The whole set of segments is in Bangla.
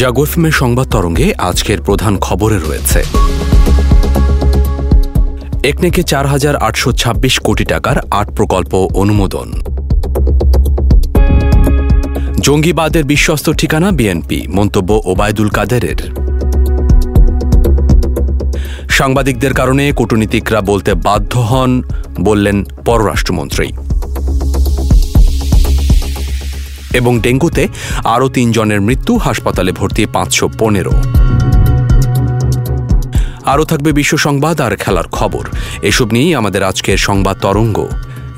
জাগোফিমের সংবাদ তরঙ্গে আজকের প্রধান খবরে রয়েছে। একনেকে চার হাজার আটশো ছাব্বিশ কোটি টাকার আট প্রকল্প অনুমোদন। জঙ্গিবাদের বিশ্বস্ত ঠিকানা বিএনপি, মন্তব্য ওবায়দুল কাদেরের। সাংবাদিকদের কারণে কূটনীতিকরা বলতে বাধ্য হন, বললেন পররাষ্ট্রমন্ত্রী। এবং ডেঙ্গুতে আরও তিনজনের মৃত্যু, হাসপাতালে ভর্তি পাঁচশো পনেরো। আরও থাকবে বিশ্ব সংবাদ আর খেলার খবর। এসব নিয়েই আমাদের আজকের সংবাদ তরঙ্গ।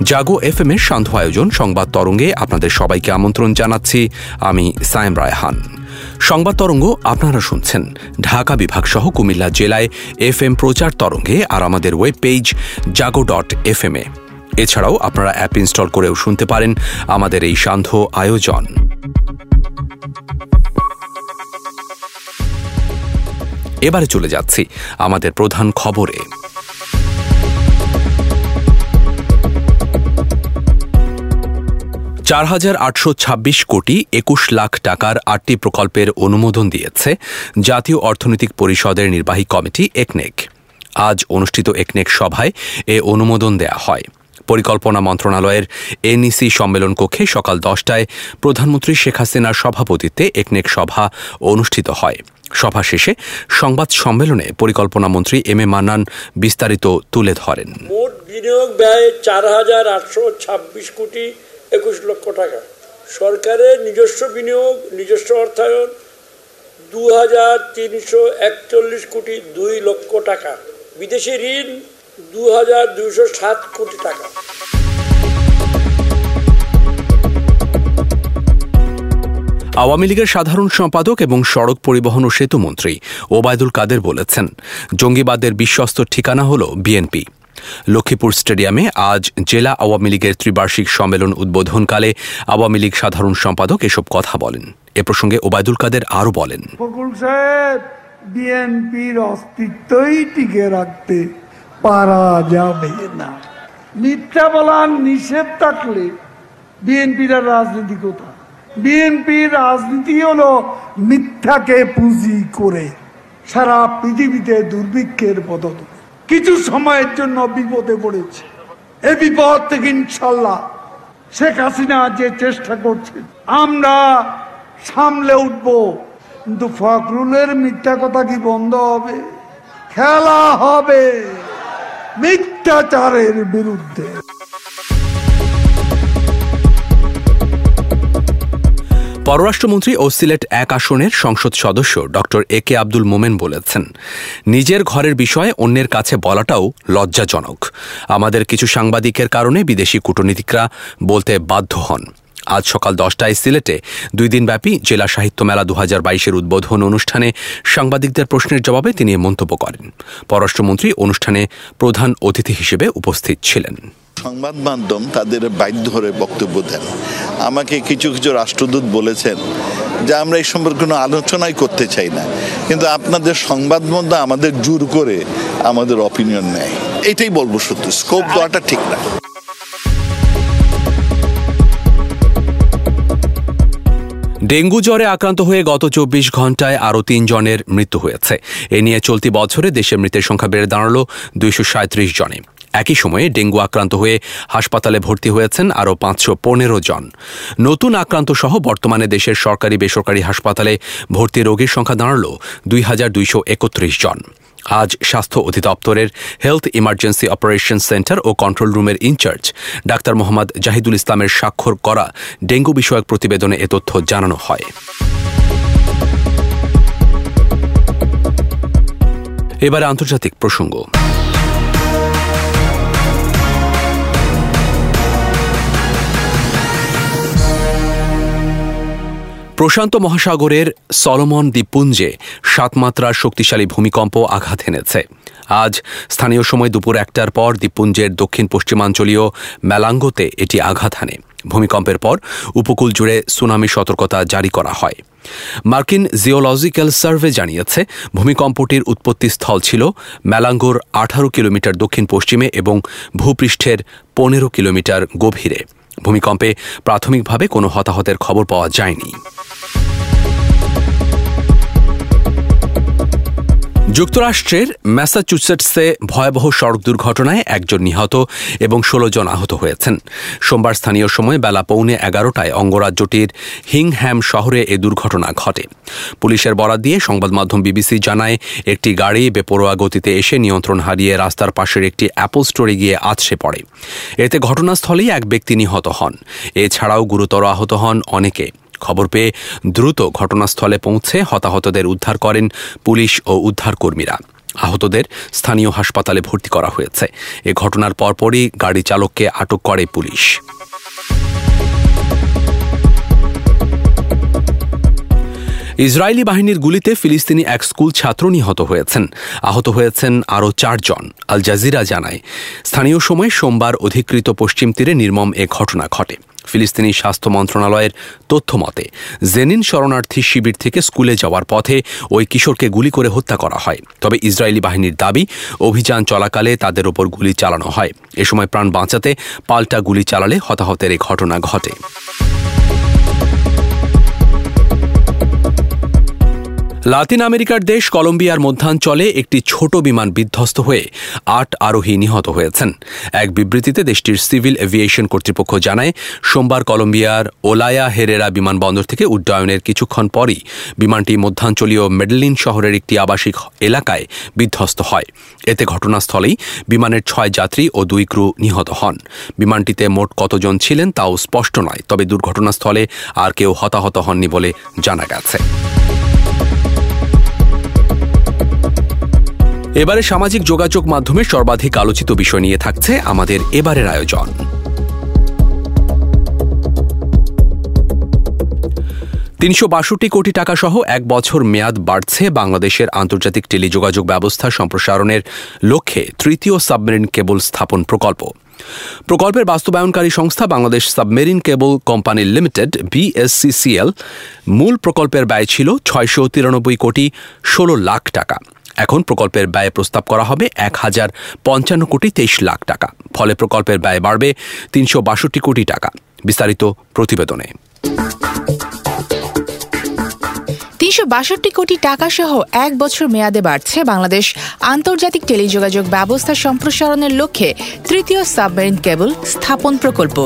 জাগো এফ এম এর সান্ধ্য আয়োজন সংবাদ তরঙ্গে আপনাদের সবাইকে আমন্ত্রণ জানাচ্ছি আমি সায়েম রায়হান। সংবাদ তরঙ্গ আপনারা শুনছেন ঢাকা বিভাগ সহ কুমিল্লা জেলায় এফ এম প্রচার তরঙ্গে আর আমাদের web page Jago dot F M এ। এছাড়াও আপনারা অ্যাপ ইনস্টল করেও শুনতে পারেন আমাদের এই সান্ধ্য আয়োজন। এবারে চলে যাচ্ছি আমাদের প্রধান খবরে। চার হাজার আটশো ছাব্বিশ কোটি একুশ লাখ টাকার আটটি প্রকল্পের অনুমোদন দিয়েছে জাতীয় অর্থনৈতিক পরিষদের নির্বাহী কমিটি একনেক। আজ অনুষ্ঠিত একনেক সভায় এ অনুমোদন দেয়া হয়। পরিকল্পনা মন্ত্রণালয়ের এনইসি সম্মেলন কক্ষে সকাল দশটায় প্রধানমন্ত্রী শেখ হাসিনার সভাপতিত্বে একনেক সভা অনুষ্ঠিত হয়। সভা শেষে সংবাদ সম্মেলনে পরিকল্পনা মন্ত্রী এম এ মান্নান বিস্তারিত তুলে ধরেন। মোট বিনিয়োগ ব্যয় চার হাজার আটশো ছাব্বিশ কোটি একুশ লক্ষ টাকা। সরকারের নিজস্ব বিনিয়োগ, নিজস্ব অর্থায়ন দু হাজার তিনশো একচল্লিশ কোটি দুই লক্ষ টাকা। বিদেশি ঋণ দু হাজার দুইশো সাত কোটি টাকা। আওয়ামী লীগের সাধারণ সম্পাদক এবং সড়ক পরিবহন ও সেতুমন্ত্রী ওবায়দুল কাদের বলেছেন জঙ্গিবাদের বিশ্বস্ত ঠিকানা হল বিএনপি। লক্ষ্মীপুর স্টেডিয়ামে আজ জেলা আওয়ামী লীগের ত্রিবার্ষিক সম্মেলন উদ্বোধনকালে আওয়ামী লীগ সাধারণ সম্পাদক এসব কথা বলেন। এ প্রসঙ্গে ওবায়দুল কাদের আরও বলেন। বিএনপির অস্তিত্বই টিকে রাখতে পারা যাবে না। মিথ্যা বলার নিষেধ থাকলে বিএনপির রাজনীতি কোথায়? বিএনপির রাজনীতি হলো মিথ্যাকে পুঁজি করে সারা পৃথিবীতে দুর্ভিক্ষের পদত কিছু সময়ের জন্য বিপদে পড়েছে। এ বিপদ থেকে ইনশাল্লাহ শেখ হাসিনা যে চেষ্টা করছে, আমরা সামলে উঠব। কিন্তু ফখরুলের মিথ্যা কথা কি বন্ধ হবে? খেলা হবে। মিথ্যাচারের বিরুদ্ধে। পররাষ্ট্রমন্ত্রী ও সিলেট এক আসনের সংসদ সদস্য ড এ কে আব্দুল মোমেন বলেছেন, নিজের ঘরের বিষয়ে অন্যের কাছে বলাটাও লজ্জাজনক। আমাদের কিছু সাংবাদিকের কারণে বিদেশি কূটনীতিকরা বলতে বাধ্য হন। আজ সকাল দশটায় সিলেটে দুই দিনব্যাপী জেলা সাহিত্য মেলা দু হাজার বাইশের উদ্বোধন অনুষ্ঠানে সাংবাদিকদের প্রশ্নের জবাবে তিনি মন্তব্য করেন। পররাষ্ট্রমন্ত্রী অনুষ্ঠানে প্রধান অতিথি হিসেবে উপস্থিত ছিলেন। সংবাদ মাধ্যম তাদের বাধ্য হয়ে বক্তব্য দেন। আমাকে কিছু কিছু রাষ্ট্রদূত বলেছেন যে আমরা এই সম্পর্কে কোনো আলোচনাই করতে চাই না। কিন্তু আপনাদের সংবাদ মাধ্যম আমাদের জোর করে আমাদের অপিনিয়ন নেয়। এটাই বলব সত্যি স্কোপ দেওয়াটা ঠিক না। ডেঙ্গু জ্বরে আক্রান্ত হয়ে গত চব্বিশ ঘন্টায় আরও তিনজনের মৃত্যু হয়েছে। এ নিয়ে চলতি বছরে দেশে মৃতের সংখ্যা বেড়ে দাঁড়াল দুইশো সাঁত্রিশ জনে। একই সময়ে ডেঙ্গু আক্রান্ত হয়ে হাসপাতালে ভর্তি হয়েছেন আরও পাঁচশো পনেরো জন। নতুন আক্রান্ত সহ বর্তমানে দেশের সরকারি বেসরকারি হাসপাতালে ভর্তি রোগীর সংখ্যা দাঁড়াল দুই হাজার দুইশো একত্রিশ জন। আজ স্বাস্থ্য অধিদপ্তরের হেলথ ইমার্জেন্সি অপারেশন সেন্টার ও কন্ট্রোল রুমের ইনচার্জ ডাক্তার মোহাম্মদ জাহিদুল ইসলামের স্বাক্ষর করা ডেঙ্গু বিষয়ক প্রতিবেদনে এ তথ্য জানানো হয়। এবারে আন্তর্জাতিক প্রসঙ্গ। প্রশান্ত মহাসাগরের সলোমন দ্বীপপুঞ্জে সাতমাত্রার শক্তিশালী ভূমিকম্প আঘাত এনেছে। আজ স্থানীয় সময় দুপুর একটার পর দ্বীপপুঞ্জের দক্ষিণ পশ্চিমাঞ্চলীয় মেলাঙ্গোতে এটি আঘাত হানে। ভূমিকম্পের পর উপকূল জুড়ে সুনামি সতর্কতা জারি করা হয়। মার্কিন জিওলজিক্যাল সার্ভে জানিয়েছে, ভূমিকম্পটির উৎপত্তিস্থল ছিল মেলাঙ্গোর আঠারো কিলোমিটার দক্ষিণ পশ্চিমে এবং ভূপৃষ্ঠের পনেরো কিলোমিটার গভীরে। ভূমিকম্পে প্রাথমিকভাবে কোনো হতাহতের খবর পাওয়া যায়নি। যুক্তরাষ্ট্রের ম্যাসাচুসেটসে ভয়াবহ সড়ক দুর্ঘটনায় একজন নিহত এবং ষোলো জন আহত হয়েছেন। সোমবার স্থানীয় সময় বেলা পৌনে এগারোটায় অঙ্গরাজ্যটির হিংহ্যাম শহরে এ দুর্ঘটনা ঘটে। পুলিশের বরাত দিয়ে সংবাদ মাধ্যম বিবিসি জানায়, একটি গাড়ি বেপরোয়া গতিতে এসে নিয়ন্ত্রণ হারিয়ে রাস্তার পাশের একটি অ্যাপল স্টোরে গিয়ে আছড়ে পড়ে। এতে ঘটনাস্থলেই এক ব্যক্তি নিহত হন। এছাড়াও গুরুতর আহত হন অনেকে। খবর পেয়ে দ্রুত ঘটনাস্থলে পৌঁছে হতাহতদের উদ্ধার করেন পুলিশ ও উদ্ধারকর্মীরা। আহতদের স্থানীয় হাসপাতালে ভর্তি করা হয়েছে। এ ঘটনার পরপরই গাড়ি চালককে আটক করে পুলিশ। ইসরায়েলি বাহিনীর গুলিতে ফিলিস্তিনি এক স্কুল ছাত্র নিহত হয়েছেন। আহত হয়েছেন আরও চারজন, আল জাজিরা জানায়। স্থানীয় সময় সোমবার অধিকৃত পশ্চিম তীরে নির্মম এ ঘটনা ঘটে। ফিলিস্তিনি স্বাস্থ্য মন্ত্রণালয়ের তথ্য মতে জেনিন শরণার্থী শিবির থেকে স্কুলে যাওয়ার পথে ওই কিশোরকে গুলি করে হত্যা করা হয়। তবে ইসরায়েলি বাহিনীর দাবি, অভিযান চলাকালে তাদের ওপর গুলি চালানো হয়। এ সময় প্রাণ বাঁচাতে পাল্টা গুলি চালালে হতাহতের এই ঘটনা ঘটে। লাতিন আমেরিকার দেশ কলম্বিয়ার মধ্যাঞ্চলে একটি ছোট বিমান বিধ্বস্ত হয়ে আট আরোহী নিহত হয়েছেন। এক বিবৃতিতে দেশটির সিভিল এভিয়েশন কর্তৃপক্ষ জানায়, সোমবার কলম্বিয়ার ওলায়া হেরেরা বিমানবন্দর থেকে উড্ডয়নের কিছুক্ষণ পরই বিমানটি মধ্যাঞ্চলীয় মেডলিন শহরের একটি আবাসিক এলাকায় বিধ্বস্ত হয়। এতে ঘটনাস্থলেই বিমানের ছয় যাত্রী ও দুই ক্রু নিহত হন। বিমানটিতে মোট কতজন ছিলেন তাও স্পষ্ট নয়, তবে দুর্ঘটনাস্থলে আর কেউ হতাহত হননি বলে জানা গেছে। এবারে সামাজিক যোগাযোগ মাধ্যমে সর্বাধিক আলোচিত বিষয় নিয়ে থাকছে আমাদের এবারের আয়োজন। তিনশো বাষট্টি কোটি টাকা সহ এক বছর মেয়াদ বাড়ছে বাংলাদেশের আন্তর্জাতিক টেলিযোগাযোগ ব্যবস্থা সম্প্রসারণের লক্ষ্যে তৃতীয় সাবমেরিন কেবল স্থাপন প্রকল্প। প্রকল্পের বাস্তবায়নকারী সংস্থা Bangladesh submarine cable company limited, BSCCL, মূল প্রকল্পের ব্যয় ছিল ছয়শো তিরানব্বই কোটি ষোলো লাখ টাকা। এখন প্রকল্পের ব্যয় প্রস্তাব করা হবে এক হাজার পঞ্চান্ন কোটি তেইশ লাখ টাকা। ফলে প্রকল্পের ব্যয় বাড়বে তিনশো বাষট্টি কোটি টাকা। বিস্তারিত প্রতিবেদনে। তিনশো বাষট্টি কোটি টাকা সহ এক বছর মেয়াদে বাড়ছে বাংলাদেশ আন্তর্জাতিক টেলিযোগাযোগ ব্যবস্থা সম্প্রসারণের লক্ষ্যে তৃতীয় সাবমেরিন কেবল স্থাপন প্রকল্প।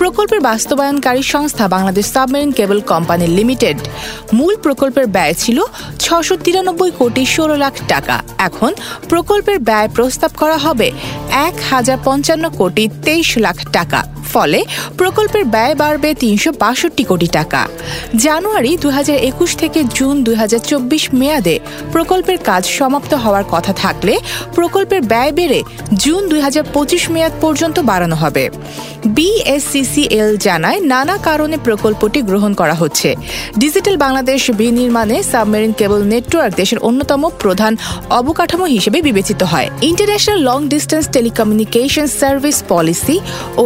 প্রকল্পের বাস্তবায়নকারী সংস্থা Bangladesh submarine cable company limited. মূল প্রকল্পের ব্যয় ছিল ছশো তিরানব্বই কোটি ষোলো লাখ টাকা। এখন প্রকল্পের ব্যয় প্রস্তাব করা হবে এক হাজার পঞ্চান্ন কোটি তেইশ লাখ টাকা। ফলে প্রকল্পের ব্যয় বাড়বে তিনশো বাষট্টি কোটি টাকা। জানুয়ারি দুই হাজার একুশ থেকে জুন দুই হাজার চব্বিশ মেয়াদে প্রকল্পের কাজ সমাপ্ত হওয়ার কথা থাকলে প্রকল্পের ব্যয় বেড়ে জুন দুই হাজার পঁচিশ মেয়াদ পর্যন্ত বাড়ানো হবে। বিএসসিসিএল জানায় নানা কারণে প্রকল্পটি গ্রহণ করা হচ্ছে। ডিজিটাল বাংলাদেশ বিনির্মাণে সাবমেরিন কেবল নেটওয়ার্ক দেশের অন্যতম প্রধান অবকাঠামো হিসেবে বিবেচিত হয়। International long distance telecommunication service policy ও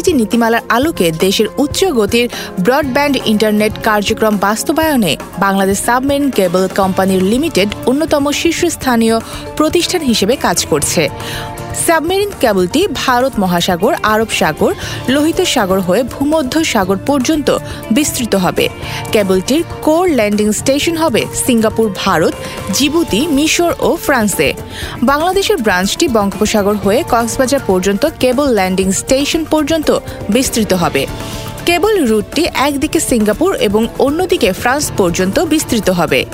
আইসিটি নীতিমালার আলোকে দেশের উচ্চ গতির ব্রডব্যান্ড ইন্টারনেট কার্যক্রম বাস্তবায়নে বাংলাদেশ সাবমেরিন কেবল কোম্পানির লিমিটেড অন্যতম শীর্ষস্থানীয় প্রতিষ্ঠান হিসেবে কাজ করছে। সাবমেরিন কেবলটি ভারত মহাসাগর, আরব সাগর, লোহিত সাগর হয়ে ভূমধ্য সাগর পর্যন্ত বিস্তৃত হবে। কেবলটির কোর ল্যান্ডিং স্টেশন হবে সিঙ্গাপুর, ভারত, জিবুতি, মিশর ও ফ্রান্সে। বাংলাদেশের ব্রাঞ্চটি বঙ্গোপসাগর হয়ে কক্সবাজার পর্যন্ত কেবল ল্যান্ডিং স্টেশন পর্যন্ত বিস্তৃত হবে। কেবল রুটটি একদিকে সিঙ্গাপুর এবং অন্যদিকে ফ্রান্স পর্যন্ত বিস্তৃত হবে।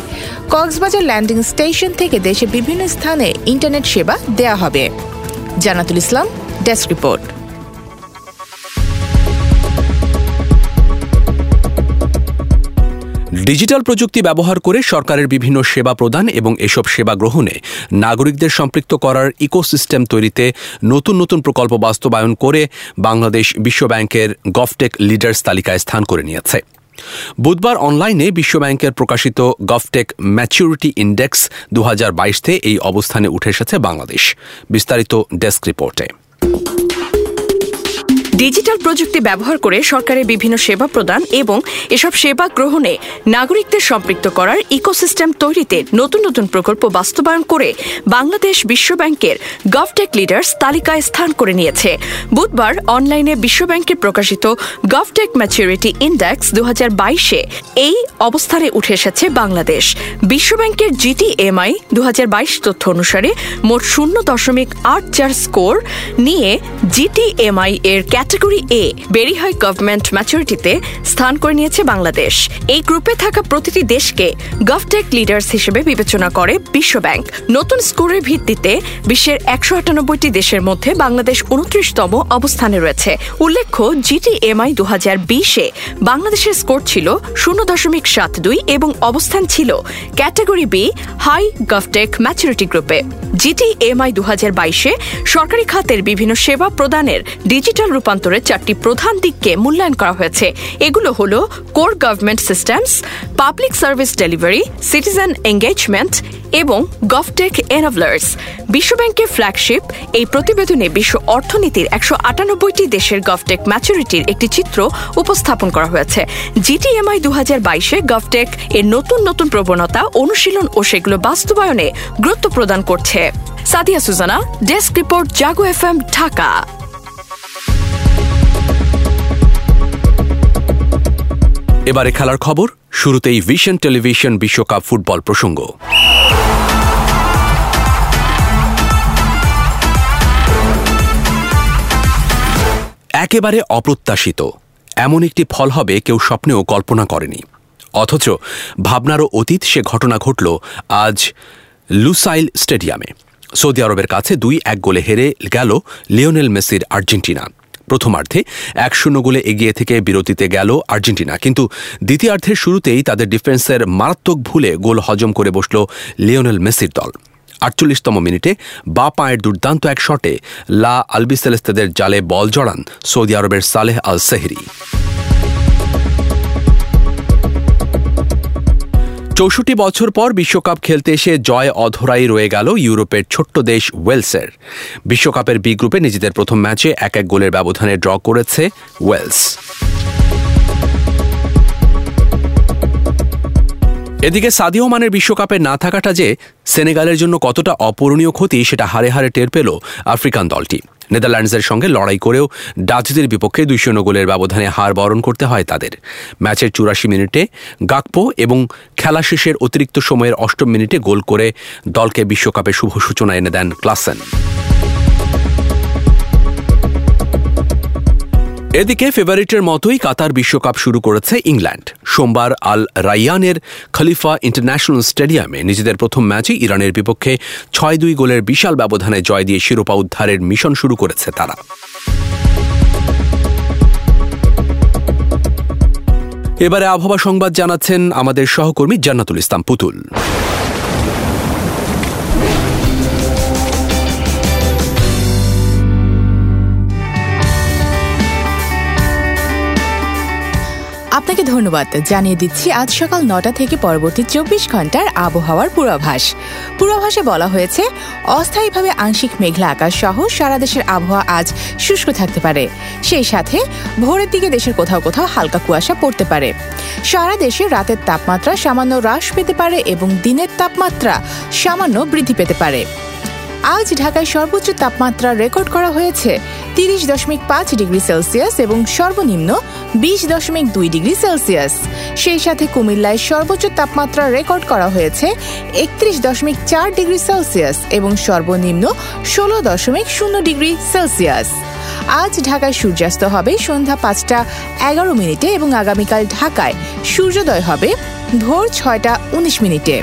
কক্সবাজার ল্যান্ডিং স্টেশন থেকে দেশের বিভিন্ন স্থানে ইন্টারনেট সেবা দেয়া হবে। Janatul Islam, desk report. Digital প্রযুক্তি ব্যবহার করে সরকারের বিভিন্ন সেবা প্রদান এবং এসব সেবা গ্রহণে নাগরিকদের সম্পৃক্ত করার ইকোসিস্টেম তৈরিতে নতুন নতুন প্রকল্প বাস্তবায়ন করে বাংলাদেশ বিশ্বব্যাংকের গভটেক লিডার্স তালিকায় স্থান করে নিয়েছে। বুধবার অনলাইনে বিশ্বব্যাংকের প্রকাশিত গভটেক ম্যাচিউরিটি ইন্ডেক্স দু হাজার এই অবস্থানে উঠে এসেছে বাংলাদেশ। বিস্তারিত ডেস্ক রিপোর্টে। ডিজিটাল প্রযুক্তি ব্যবহার করে সরকারের বিভিন্ন সেবা প্রদান এবং এসব সেবা গ্রহণে নাগরিকদের সম্পৃক্ত করার ইকোসিস্টেম তৈরিতে নতুন নতুন প্রকল্প বাস্তবায়ন করে বাংলাদেশ বিশ্ব ব্যাংকের গভটেক লিডার্স তালিকায় স্থান করে নিয়েছে। বুধবার অনলাইনে বিশ্ব ব্যাংকের প্রকাশিত গভটেক ম্যাচুরিটি ইন্ডেক্স দু বাইশে এই অবস্থানে উঠে এসেছে বাংলাদেশ। বিশ্ব ব্যাংকের জিটিএমআই দু হাজার বাইশ তথ্য অনুসারে মোট শূন্য দশমিক আট চার স্কোর নিয়ে জিটিএমআই এর ক্যাটাগরি এ বেরিহাই গভর্নমেন্ট ম্যাচুরিটিতে স্থান করে নিয়েছে বাংলাদেশ। এই গ্রুপে থাকা প্রতিটি দেশকে গভটেক লিডার্স হিসেবে বিবেচনা করে বিশ্ব ব্যাংক নতুন স্কোরের ভিত্তিতে বিশ্বের একশো আটানব্বইটি দেশের মধ্যে বাংলাদেশ উনত্রিশতম অবস্থানে রয়েছে। উল্লেখ্য জিটিএমআই দু হাজার বিশে বাংলাদেশের স্কোর ছিল শূন্য দশমিক সাত দুই এবং অবস্থান ছিল category B high govtech maturity গ্রুপে জিটিএমআই দু হাজার বাইশে সরকারি খাতের বিভিন্ন সেবা প্রদানের ডিজিটাল রূপান্তরের চারটি প্রধান দিককে মূল্যায়ন করা হয়েছে। এগুলো হল core government systems, public service delivery, citizen engagement এবং গভটেক এনাভলার্স বিশ্বব্যাংকের ফ্ল্যাগশিপ, এই প্রতিবেদনে বিশ্ব অর্থনীতির একশো আটানব্বইটি দেশের গভটেক ম্যাচুরিটির একটি চিত্র উপস্থাপন করা হয়েছে। জিটিএমআই দু হাজার বাইশে গভটেক এর নতুন নতুন প্রবণতা, অনুশীলন ও সেগুলো বাস্তবায়নে গুরুত্ব প্রদান করছে। Sadia Sujana, desk report, Jago F Dhaka. এবারে খেলার খবর, শুরুতেই ভিশন টেলিভিশন বিশ্বকাপ ফুটবল প্রসঙ্গ। একেবারে অপ্রত্যাশিত, এমন একটি ফল হবে কেউ স্বপ্নেও কল্পনা করেনি। অথচ ভাবনারও অতীত সে ঘটনা ঘটল আজ লুসাইল স্টেডিয়ামে। সৌদি আরবের কাছে দুই এক গোলে হেরে গেল লিওনেল মেসির আর্জেন্টিনা। প্রথমার্ধে এক শূন্য গোলে এগিয়ে থেকে বিরতিতে গেল আর্জেন্টিনা। কিন্তু দ্বিতীয়ার্ধের শুরুতেই তাদের ডিফেন্সের মারাত্মক ভুলে গোল হজম করে বসল লিওনেল মেসির দল। আটচল্লিশতম মিনিটে বা পায়ের দুর্দান্ত এক শটে লা আলবিসেলেস্তেদের জালে বল জড়ান সৌদি আরবের সালেহ আল সেহরি চৌষট্টি বছর পর বিশ্বকাপ খেলতে এসে জয় অধরাই রয়ে গেল ইউরোপের ছোট্ট দেশ ওয়েলসের। বিশ্বকাপের বি গ্রুপে নিজেদের প্রথম ম্যাচে এক এক গোলের ব্যবধানে ড্র করেছে ওয়েলস। এদিকে সাদিও মানের বিশ্বকাপে না থাকাটা যে সেনেগালের জন্য কতটা অপূরণীয় ক্ষতি সেটা হারে হারে টের পেল আফ্রিকান দলটি। নেদারল্যান্ডসের সঙ্গে লড়াই করেও ডাচদের বিপক্ষে দুইশো শূন্য গোলের ব্যবধানে হার বরণ করতে হয় তাদের। ম্যাচের চুরাশি মিনিটে গাকপো এবং খেলা শেষের অতিরিক্ত সময়ের অষ্টম মিনিটে গোল করে দলকে বিশ্বকাপে শুভ সূচনা এনে দেন ক্লাসেন। এদিকে ফেভারিটের মতোই কাতার বিশ্বকাপ শুরু করেছে ইংল্যান্ড। সোমবার আল রাইয়ানের খলিফা ইন্টারন্যাশনাল স্টেডিয়ামে নিজেদের প্রথম ম্যাচে ইরানের বিপক্ষে ছয় দুই গোলের বিশাল ব্যবধানে জয় দিয়ে শিরোপা উদ্ধারের মিশন শুরু করেছে তারা। এবারে আবহাওয়া সংবাদ জানাচ্ছেন আমাদের সহকর্মী জান্নাতুল ইসলাম পুতুল। ধন্যবাদ। জানিয়ে দিচ্ছি, আজ সকাল নটা থেকে পরবর্তী চব্বিশ ঘণ্টার আবহাওয়ার পূর্বাভাস। পূর্বাভাসে বলা হয়েছে, অস্থায়ীভাবে আংশিক মেঘলা আকাশ সহ সারা দেশের আবহাওয়া আজ শুষ্ক থাকতে পারে। সেই সাথে ভোরের দিকে দেশের কোথাও কোথাও হালকা কুয়াশা পড়তে পারে। সারা দেশে রাতের তাপমাত্রা সামান্য হ্রাস পেতে পারে এবং দিনের তাপমাত্রা সামান্য বৃদ্ধি পেতে পারে। আজ ঢাকায় সর্বোচ্চ তাপমাত্রা রেকর্ড করা হয়েছে তিরিশ দশমিক পাঁচ ডিগ্রি সেলসিয়াস এবং সর্বনিম্ন বিশ দশমিক দুই ডিগ্রি সেলসিয়াস। সেই সাথে কুমিল্লায় সর্বোচ্চ তাপমাত্রা রেকর্ড করা হয়েছে একত্রিশ দশমিক চার ডিগ্রি সেলসিয়াস এবং সর্বনিম্ন ষোলো দশমিক শূন্য ডিগ্রি সেলসিয়াস। আজ ঢাকায় সূর্যাস্ত হবে সন্ধ্যা পাঁচটা এগারো মিনিটে এবং আগামীকাল ঢাকায় সূর্যোদয় হবে ভোর ছয়টা উনিশ মিনিটে।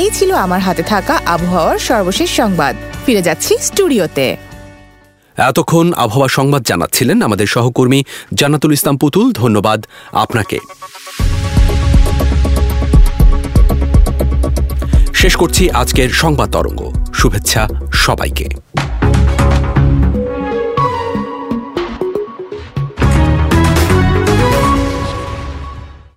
এই ছিল আমার হাতে থাকা আবহাওয়ার সর্বশেষ সংবাদ। ফিরে যাচ্ছি স্টুডিওতে। এতক্ষণ আবহাওয়া সংবাদ জানাচ্ছিলেন আমাদের সহকর্মী জান্নাতুল ইসলাম পুতুল। ধন্যবাদ আপনাকে। শেষ করছি আজকের সংবাদ তরঙ্গ। শুভেচ্ছা সবাইকে।